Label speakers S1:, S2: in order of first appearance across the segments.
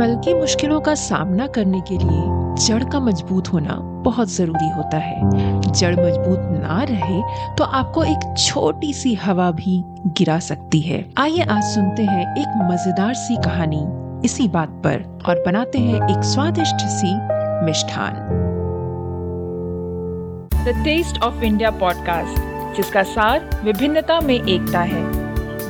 S1: पल की मुश्किलों का सामना करने के लिए जड़ का मज़बूत होना बहुत ज़रूरी होता है। जड़ मज़बूत ना रहे तो आपको एक छोटी सी हवा भी गिरा सकती है। आइए आज सुनते हैं एक मज़ेदार सी कहानी इसी बात पर और बनाते हैं एक स्वादिष्ट सी मिष्ठान।
S2: The taste of India podcast जिसका सार विभिन्नता में एकता है।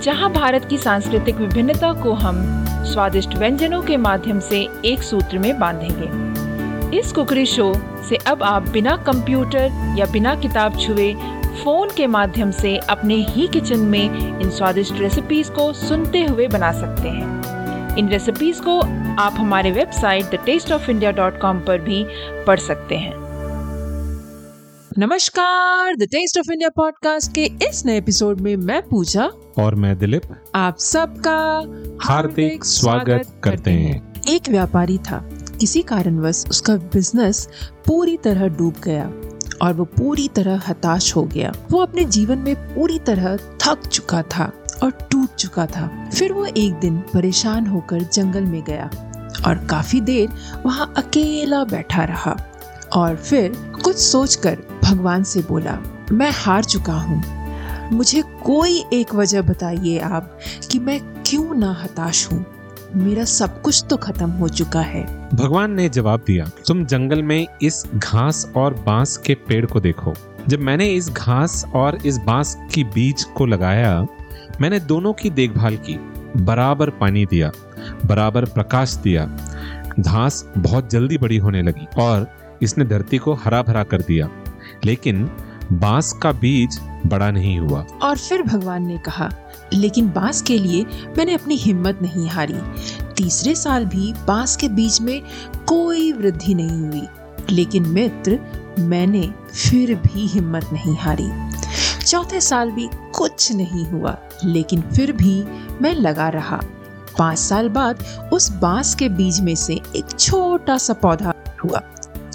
S2: जहाँ भारत की सांस्कृतिक विभिन्नता को हम स्वादिष्ट व्यंजनों के माध्यम से एक सूत्र में बांधेंगे। इस कुकरी शो से अब आप बिना कंप्यूटर या बिना किताब छुए फ़ोन के माध्यम से अपने ही किचन में इन स्वादिष्ट रेसिपीज़ को सुनते हुए बना सकते हैं। इन रेसिपीज़ को आप हमारे website the taste of India dot com पर भी पढ़ सकते हैं।
S1: नमस्कार the taste of India podcast के इस नए एपिसोड में मैं पूजा
S3: और मैं दिलीप
S1: आप सबका
S3: हार्दिक स्वागत करते हैं।
S1: एक व्यापारी था। किसी कारणवश उसका बिज़नेस पूरी तरह डूब गया और वो पूरी तरह हताश हो गया। वो अपने जीवन में पूरी तरह थक चुका था और टूट चुका था। फिर वो एक दिन परेशान होकर जंगल में गया और काफ़ी देर वहाँ अकेला बैठा रहा और फिर कुछ सोचकर भगवान से बोला मैं हार चुका हूँ। मुझे कोई एक वजह बताइए आप कि मैं क्यों ना हताश हूँ? मेरा सब कुछ तो खत्म हो चुका है।
S3: भगवान ने जवाब दिया, तुम जंगल में इस घास और बाँस के पेड़ को देखो। जब मैंने इस घास और इस बाँस की बीज को लगाया, मैंने दोनों की देखभाल की। बराबर पानी दिया, बराबर प्रकाश दिया। घास बहुत जल्दी बड़ी होने लगी और इसने धरती को हरा भरा कर दिया। लेकिन बाँस का बीज बड़ा नहीं हुआ।
S1: और फिर भगवान ने कहा, लेकिन बाँस के लिए मैंने अपनी हिम्मत नहीं हारी। तीसरे साल भी बाँस के बीज में कोई वृद्धि नहीं हुई। लेकिन मित्र, मैंने फिर भी हिम्मत नहीं हारी। चौथे साल भी कुछ नहीं हुआ, लेकिन फिर भी मैं लगा रहा। पाँच साल बाद उस बाँस के बीज में से एक छोटा सा पौधा हुआ।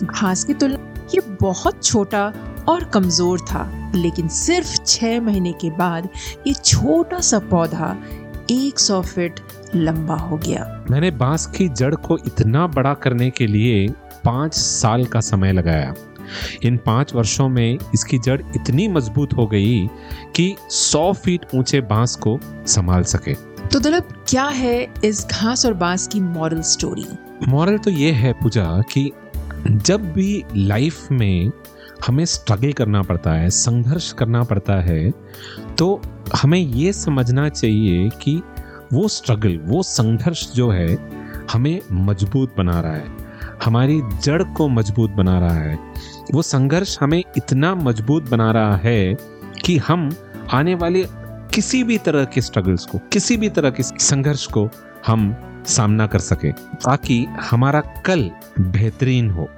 S1: घास की तुलना, ये बहुत छोटा और कमज़ोर था। लेकिन सिर्फ़ छह महीने के बाद ये छोटा सा पौधा 100 फीट लंबा हो गया।
S3: मैंने बाँस की जड़ को इतना बड़ा करने के लिए पाँच साल का समय लगाया। इन पाँच वर्षों में इसकी जड़ इतनी मज़बूत हो गई कि 100 फीट ऊँचे बाँस को संभाल सके।
S1: तो दलब क्या है इस घास और बाँस की मॉरल स्टोरी
S3: मॉरल तो ये है पूजा कि जब भी लाइफ में हमें स्ट्रगल करना पड़ता है, संघर्ष करना पड़ता है तो हमें ये समझना चाहिए कि वो स्ट्रगल वो संघर्ष जो है, हमें मज़बूत बना रहा है। हमारी जड़ को मज़बूत बना रहा है। वो संघर्ष हमें इतना मज़बूत बना रहा है कि हम आने वाले किसी भी तरह के स्ट्रगल्स को, किसी भी तरह के संघर्ष को हम सामना कर सके, ताकि हमारा कल बेहतरीन हो।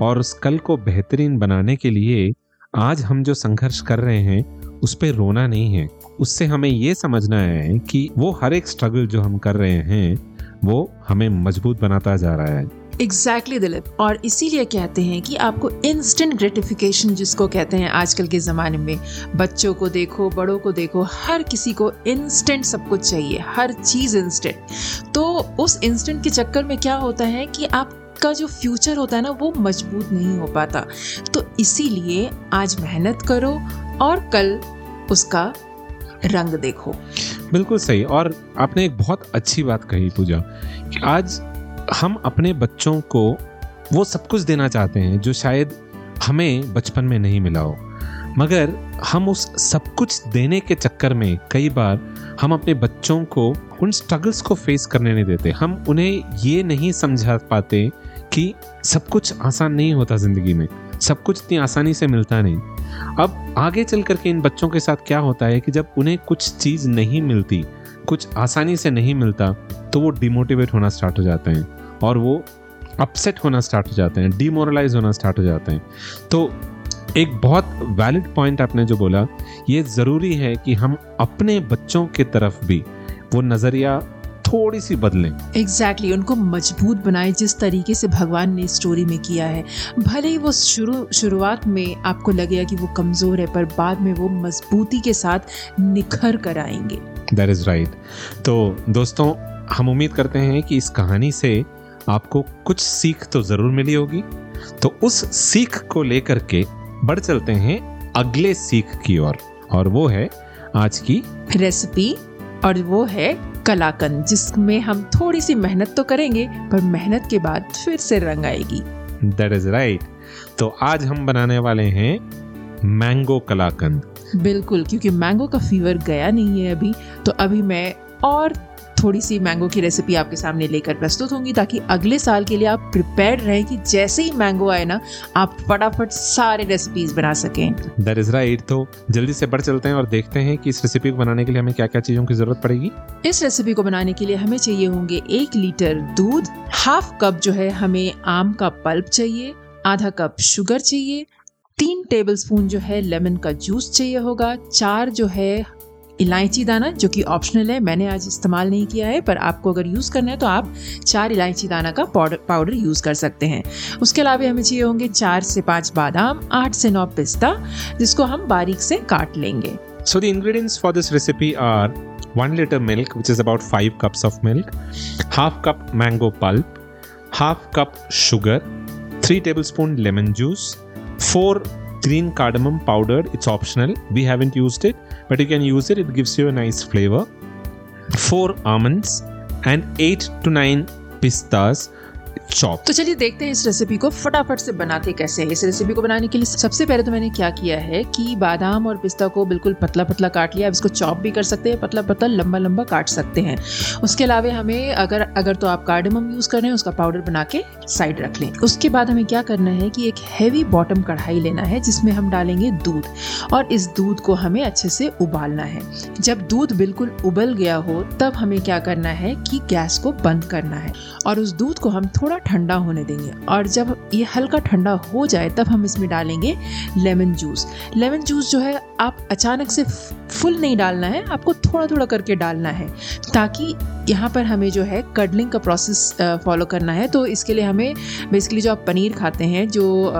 S3: और उस कल को बेहतरीन बनाने के लिए आज हम जो संघर्ष कर रहे हैं उस पर रोना नहीं है। उससे हमें ये समझना है कि वो हर एक स्ट्रगल जो हम कर रहे हैं वो हमें मज़बूत बनाता जा रहा है।
S1: एग्जैक्टली exactly, दिलीप और इसीलिए कहते हैं कि आपको इंस्टेंट ग्रेटिफिकेशन जिसको कहते हैं आजकल के ज़माने में बच्चों को देखो बड़ों को देखो हर किसी को इंस्टेंट सब कुछ चाहिए हर चीज़ इंस्टेंट तो उस इंस्टेंट के चक्कर में क्या होता है कि आप का जो फ्यूचर होता है ना, वो मज़बूत नहीं हो पाता। तो इसीलिए आज मेहनत करो और कल उसका रंग देखो।
S3: बिल्कुल सही। और आपने एक बहुत अच्छी बात कही पूजा, कि आज हम अपने बच्चों को वो सब कुछ देना चाहते हैं, जो शायद हमें बचपन में नहीं मिला हो। मगर हम उस सब कुछ देने के चक्कर में कई बार हम अपने बच्चों को उन स्ट्रगल्स को फेस करने नहीं देते। हम उन्हें ये नहीं समझा पाते कि सब कुछ आसान नहीं होता ज़िंदगी में। सब कुछ इतनी आसानी से मिलता नहीं। अब आगे चल करके इन बच्चों के साथ क्या होता है कि जब उन्हें कुछ चीज़ नहीं मिलती, कुछ आसानी से नहीं मिलता तो वो डिमोटिवेट होना स्टार्ट हो जाते हैं और वो अपसेट होना स्टार्ट हो जाते हैं डिमोरलाइज होना स्टार्ट हो जाते हैं। तो एक बहुत वैलिड पॉइंट आपने जो बोला, ये ज़रूरी है कि हम अपने बच्चों की तरफ़ भी वो नज़रिया थोड़ी सी बदलें।
S1: एग्जैक्टली exactly, उनको मज़बूत बनाए जिस तरीके से भगवान ने स्टोरी में किया है। भले ही वो शुरू शुरुआत में आपको लगेगा कि वो कमज़ोर है पर बाद में वो मजबूती के साथ निखर कर आएँगे।
S3: दैट इज़ राइट तो दोस्तों हम उम्मीद करते हैं कि इस कहानी से आपको कुछ सीख तो ज़रूर मिली होगी। तो उस सीख को लेकर के बढ़ चलते हैं अगले सीख की ओर। और, और वो है आज की
S1: रेसिपी और वो है कलाकंद जिसमें हम थोड़ी सी मेहनत तो करेंगे पर मेहनत के बाद फिर से रंग आएगी।
S3: दैट इज़ राइट तो आज हम बनाने वाले हैं मैंगो कलाकंद।
S1: बिल्कुल क्योंकि मैंगो का फीवर गया नहीं है अभी तो अभी मैं और थोड़ी सी मैंगो की रेसिपी आपके सामने लेकर प्रस्तुत होंगी ताकि अगले साल के लिए आप प्रिपेयर रहें कि जैसे ही मैंगो आए ना आप फटाफट सारे रेसिपीज़ बना सकें।
S3: दैट इज़ राइट तो जल्दी से बढ़ चलते हैं और देखते हैं कि इस रेसिपी को बनाने के लिए हमें क्या क्या चीज़ों की ज़रूरत पड़ेगी।
S1: इस रेसिपी को बनाने के लिए हमें चाहिए होंगे एक लीटर दूध हाफ़ कप जो है हमें आम का पल्प चाहिए आधा कप शुगर चाहिए तीन टेबलस्पून जो है लेमन का जूस चाहिए होगा चार जो है इलायची दाना जो कि ऑप्शनल है मैंने आज इस्तेमाल नहीं किया है पर आपको अगर यूज़ करना है तो आप चार इलायची दाना का पाउडर पाउडर यूज़ कर सकते हैं। उसके अलावा हमें चाहिए होंगे चार से पाँच बादाम आठ से नौ पिस्ता जिसको हम बारीक से काट लेंगे।
S3: So the ingredients for this recipe are 1 liter milk which is about 5 cups of milk, half cup mango pulp, half cup sugar, 3 tablespoon lemon juice, 4 green cardamom powder it's optional. We haven't used it but you can use it. It gives you a nice flavor. 4 almonds and 8 to 9 pistas chop
S1: तो चलिए देखते हैं इस recipe को फटाफट से बनाते कैसे हैं। इस रेसिपी को बनाने के लिए सबसे पहले तो मैंने क्या किया है कि बादाम और पिस्ता को बिल्कुल पतला पतला काट लिया। अब इसको चॉप भी कर सकते हैं पतला पतला लंबा लंबा काट सकते हैं। उसके अलावा हमें अगर अगर तो आप कार्डमम यूज़ कर रहे हैं, उसका पाउडर बना के साइड रख लें। उसके बाद हमें क्या करना है कि एक हैवी बॉटम कढ़ाई लेना है, जिसमें हम डालेंगे दूध। और इस दूध को हमें अच्छे से उबालना है। जब दूध बिल्कुल उबल गया हो, तब हमें क्या करना है कि गैस को बंद करना है। और उस दूध को हम थोड़ा ठंडा होने देंगे। और जब ये हल्का ठंडा हो जाए, तब हम इसमें डालेंगे लेमन जूस लेमन जूस जो है, आप अचानक से फुल नहीं डालना है, आपको थोड़ा थोड़ा करके डालना है, ताकि यहाँ पर हमें जो है कडलिंग का प्रोसेस फॉलो करना है। तो इसके लिए हमें बेसिकली जो आप पनीर खाते हैं, जो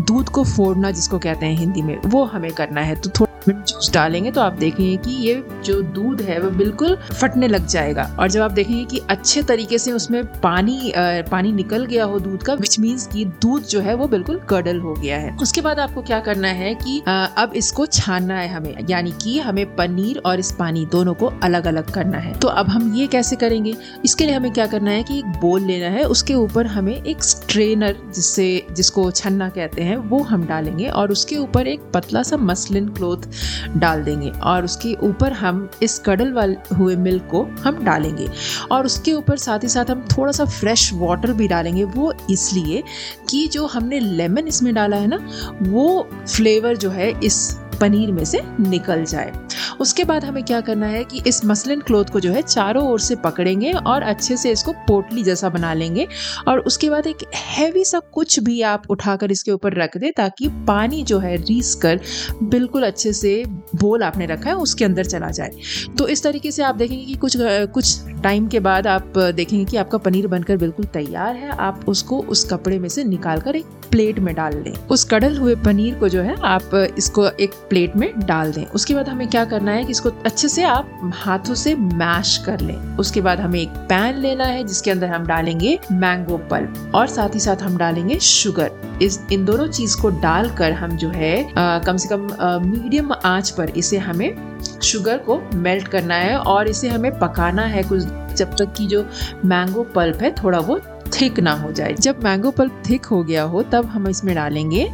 S1: दूध को फोड़ना जिसको कहते हैं हिंदी में, वो हमें करना है। तो थोड़ा जूस डालेंगे तो आप देखेंगे कि ये जो दूध है वो बिल्कुल फटने लग जाएगा। और जब आप देखेंगे कि अच्छे तरीके से उसमें पानी आ, पानी निकल गया हो दूध का विच मीन्स कि दूध जो है वो बिल्कुल कडल हो गया है। उसके बाद आपको क्या करना है कि आ, अब इसको छानना है हमें यानी कि हमें पनीर और इस पानी दोनों को अलग अलग करना है। तो अब हम ये कैसे करेंगे? इसके लिए हमें क्या करना है कि एक बोल लेना है उसके ऊपर हमें एक स्ट्रेनर जिससे जिसको छन्ना कहते हैं वो हम डालेंगे और उसके ऊपर एक पतला सा मसलिन क्लोथ डाल देंगे और उसके ऊपर हम इस कडल वाले हुए मिल्क को हम डालेंगे और उसके ऊपर साथ ही साथ हम थोड़ा सा फ्रेश वाटर भी डालेंगे। वो इसलिए कि जो हमने लेमन इसमें डाला है ना, वो फ्लेवर जो है इस पनीर में से निकल जाए। उसके बाद हमें क्या करना है कि इस मसलिन क्लोथ को जो है चारों ओर से पकड़ेंगे और अच्छे से इसको पोटली जैसा बना लेंगे। और उसके बाद एक हैवी सा कुछ भी आप उठाकर इसके ऊपर रख दें ताकि पानी जो है रीस कर बिल्कुल अच्छे से बोल आपने रखा है, उसके अंदर चला जाए। तो इस तरीके से आप देखेंगे कि कुछ कुछ टाइम के बाद आप देखेंगे कि आपका पनीर बनकर बिल्कुल तैयार है। आप उसको उस कपड़े में से निकाल कर एक प्लेट में डाल लें। उस कड़ल हुए पनीर को जो है आप इसको एक प्लेट में डाल दें। उसके बाद हमें क्या करना है कि इसको अच्छे से आप हाथों से मैश कर लें। उसके बाद हमें एक पैन लेना है जिसके अंदर हम डालेंगे मैंगो पल्प और साथ ही साथ हम डालेंगे शुगर इस इन दोनों चीज़ को डालकर हम जो है आ, कम से कम मीडियम आँच पर इसे हमें शुगर को मेल्ट करना है और इसे हमें पकाना है कुछ जब तक कि जो मैंगो पल्प है थोड़ा वो थिक ना हो जाए। जब मैंगो पल्प थिक हो गया हो तब हम इसमें डालेंगे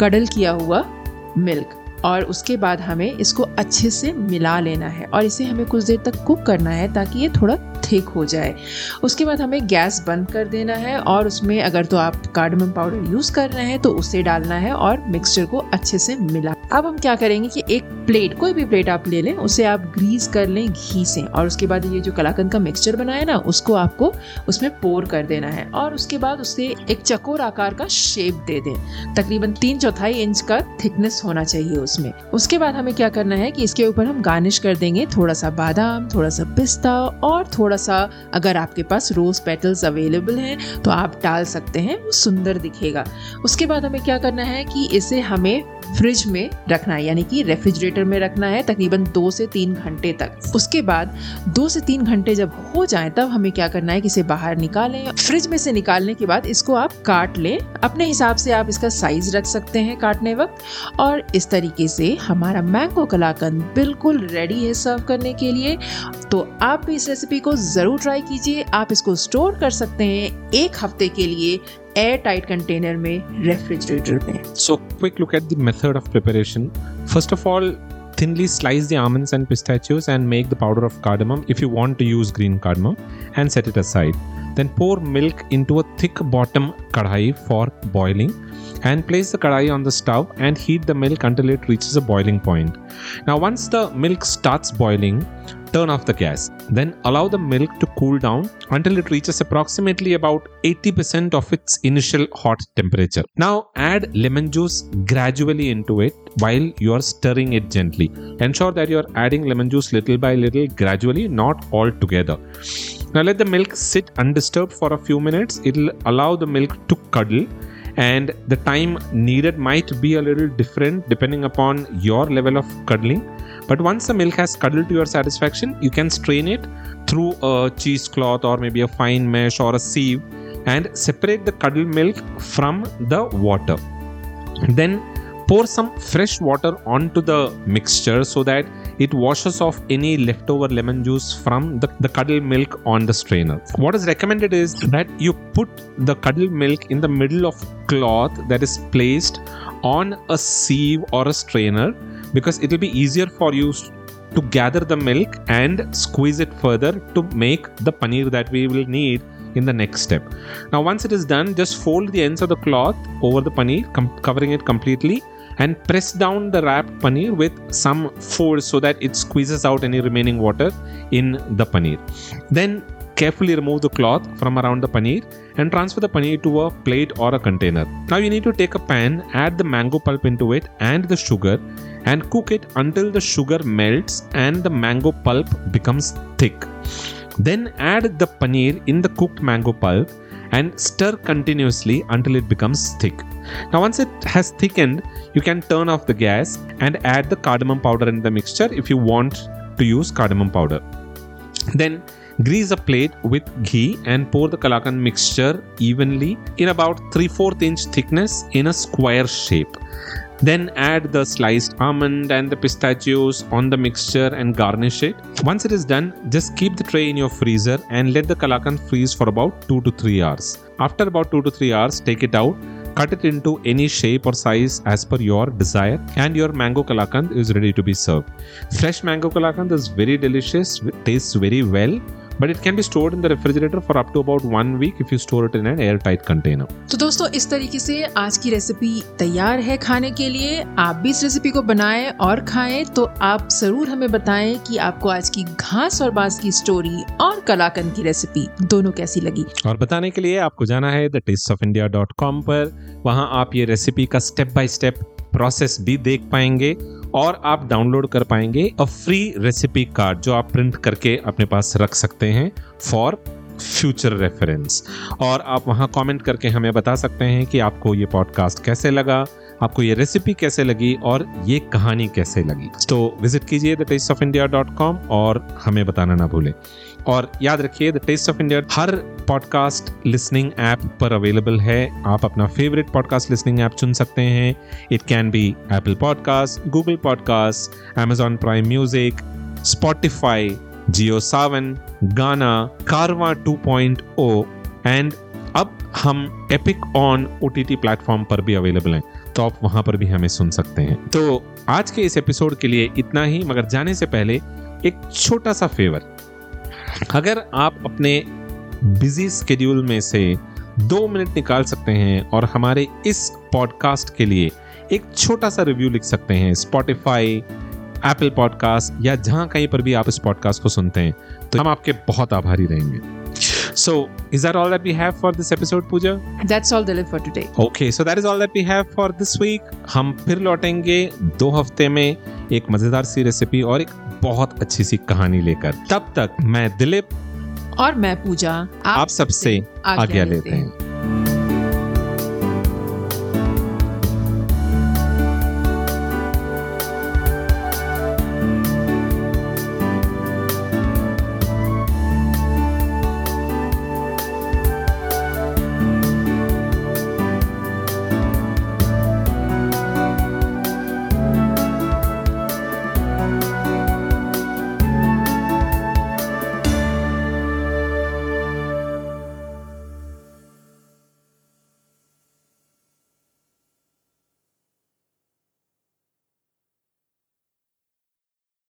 S1: कडल किया हुआ मिल्क और उसके बाद हमें इसको अच्छे से मिला लेना है और इसे हमें कुछ देर तक कुक करना है ताकि ये थोड़ा थिक हो जाए। उसके बाद हमें गैस बंद कर देना है और उसमें अगर तो आप कार्डमम पाउडर यूज़ कर रहे हैं तो उसे डालना है और मिक्सचर को अच्छे से मिला। अब हम क्या करेंगे कि एक प्लेट कोई भी प्लेट आप ले लें, उसे आप ग्रीस कर लें घी से और उसके बाद ये जो कलाकंद का मिक्सचर बनाया ना, उसको आपको उसमें पोर कर देना है और उसके बाद उसे एक चकोर आकार का शेप दे दें। तकरीबन तीन चौथाई इंच का थिकनेस होना चाहिए उसमें। उसके बाद हमें क्या करना है कि इसके ऊपर हम गार्निश कर देंगे थोड़ा सा बादाम, थोड़ा सा पिस्ता और थोड़ा सा अगर आपके पास रोज पेटल्स अवेलेबल हैं तो आप डाल सकते हैं, वो सुंदर दिखेगा। उसके बाद हमें क्या करना है कि इसे हमें फ्रिज में रखना है, यानी कि रेफ्रिजरेटर में रखना है तकरीबन दो से तीन घंटे तक। उसके बाद दो से तीन घंटे जब हो जाए, तब हमें क्या करना है कि इसे बाहर निकालें। फ्रिज में से निकालने के बाद इसको आप काट लें। अपने हिसाब से आप इसका साइज़ रख सकते हैं काटने वक्त। और इस तरीके से हमारा मैंगो कलाकंद बिल्कुल रेडी है सर्व करने के लिए। तो आप इस रेसिपी को ज़रूर ट्राई कीजिए। आप इसको स्टोर कर सकते हैं एक हफ़्ते के लिए एयर टाइट कंटेनर में रेफ्रिजरेटर में
S3: So, quick look at the method of preparation. First of all, thinly slice the almonds and pistachios and make the powder of cardamom if you want to use green cardamom and set it aside. Then pour milk into a thick bottom kadhai for boiling and place the kadhai on the stove and heat the milk until it reaches a boiling point. Now, once the milk starts boiling, turn off the gas. Then allow the milk to cool down until it reaches approximately about 80% of its initial hot temperature. Now add lemon juice gradually into it while you are stirring it gently. Ensure that you are adding lemon juice little by little gradually, not all together. Now let the milk sit undisturbed for a few minutes. It'll allow the milk to curdle and the time needed might be a little different depending upon your level of curdling but once the milk has curdled to your satisfaction you can strain it through a cheesecloth or maybe a fine mesh or a sieve and separate the curdled milk from the water. Then pour some fresh water onto the mixture so that it washes off any leftover lemon juice from the, the curdled milk on the strainer. What is recommended is that you put the curdled milk in the middle of cloth that is placed on a sieve or a strainer because it will be easier for you to gather the milk and squeeze it further to make the paneer that we will need in the next step. Now, once it is done, just fold the ends of the cloth over the paneer, com- covering it completely, and press down the wrapped paneer with some force so that it squeezes out any remaining water in the paneer. Then carefully remove the cloth from around the paneer and transfer the paneer to a plate or a container. Now you need to take a pan, add the mango pulp into it and the sugar and cook it until the sugar melts and the mango pulp becomes thick. Then add the paneer in the cooked mango pulp and stir continuously until it becomes thick. Now, once it has thickened, you can turn off the gas and add the cardamom powder in the mixture if you want to use cardamom powder. Then grease a plate with ghee and pour the kalakand mixture evenly in about 3 4 inch thickness in a square shape. Then add the sliced almond and the pistachios on the mixture and garnish it. Once it is done, just keep the tray in your freezer and let the kalakand freeze for about 2 to 3 hours. After about 2 to 3 hours, take it out, cut it into any shape or size as per your desire, and your mango kalakand is ready to be served. Fresh mango kalakand is very delicious, tastes very well but it can be stored in the refrigerator for up to about one week if you store it in an airtight container.
S1: तो दोस्तों इस तरीके से आज की recipe तैयार है खाने के लिए। आप भी इस रेसिपी को बनाएँ और खाएँ तो आप ज़रूर हमें बताएँ कि आपको आज की घास और बाँस की स्टोरी और कलाकंद की रेसिपी दोनों कैसी लगी।
S3: और बताने के लिए आपको जाना है the taste of India dot com पर। वहाँ आप ये रेसिपी का स्टेप बाय स्टेप प्रोसेस भी देख पाएँगे। और आप डाउनलोड कर पाएँगे अ फ्री रेसिपी कार्ड जो आप प्रिंट करके अपने पास रख सकते हैं फॉर फ्यूचर रेफरेंस और आप वहाँ कमेंट करके हमें बता सकते हैं कि आपको ये पॉडकास्ट कैसे लगा आपको ये रेसिपी कैसे लगी और ये कहानी कैसे लगी? तो विज़िट कीजिए the taste of India dot com और हमें बताना ना भूलें। और याद रखिए द टेस्ट ऑफ़ इंडिया हर पॉडकास्ट लिसनिंग ऐप पर अवेलेबल है। आप अपना फेवरेट पॉडकास्ट लिसनिंग ऐप चुन सकते हैं। It can be Apple podcast Google podcast Amazon Prime music Spotify Jio Saavn Gaana Carvaan 2.0 and अब हम Epic on O T platform पर भी अवेलेबल हैं। तो आप वहाँ पर भी हमें सुन सकते हैं। तो आज के इस एपिसोड के लिए इतना ही, मगर जाने से पहले एक छोटा सा फेवर अगर आप अपने बिज़ी स्केड्यूल में से दो मिनट निकाल सकते हैं और हमारे इस पॉडकास्ट के लिए एक छोटा सा रिव्यू लिख सकते हैं स्पॉटिफाई एप्पल पॉडकास्ट या जहाँ कहीं पर भी आप इस पॉडकास्ट को सुनते हैं तो हम आपके बहुत आभारी रहेंगे। So, is that all that we have for this episode, Pooja?
S1: That's all Dilip, for today.
S3: Okay, so that is all that we have for this week. हम फिर लौटेंगे दो हफ़्ते में एक मज़ेदार सी रेसिपी और एक बहुत अच्छी सी कहानी लेकर तब तक मैं दिलीप
S1: और मैं पूजा
S3: आप सबसे आज्ञा लेते हैं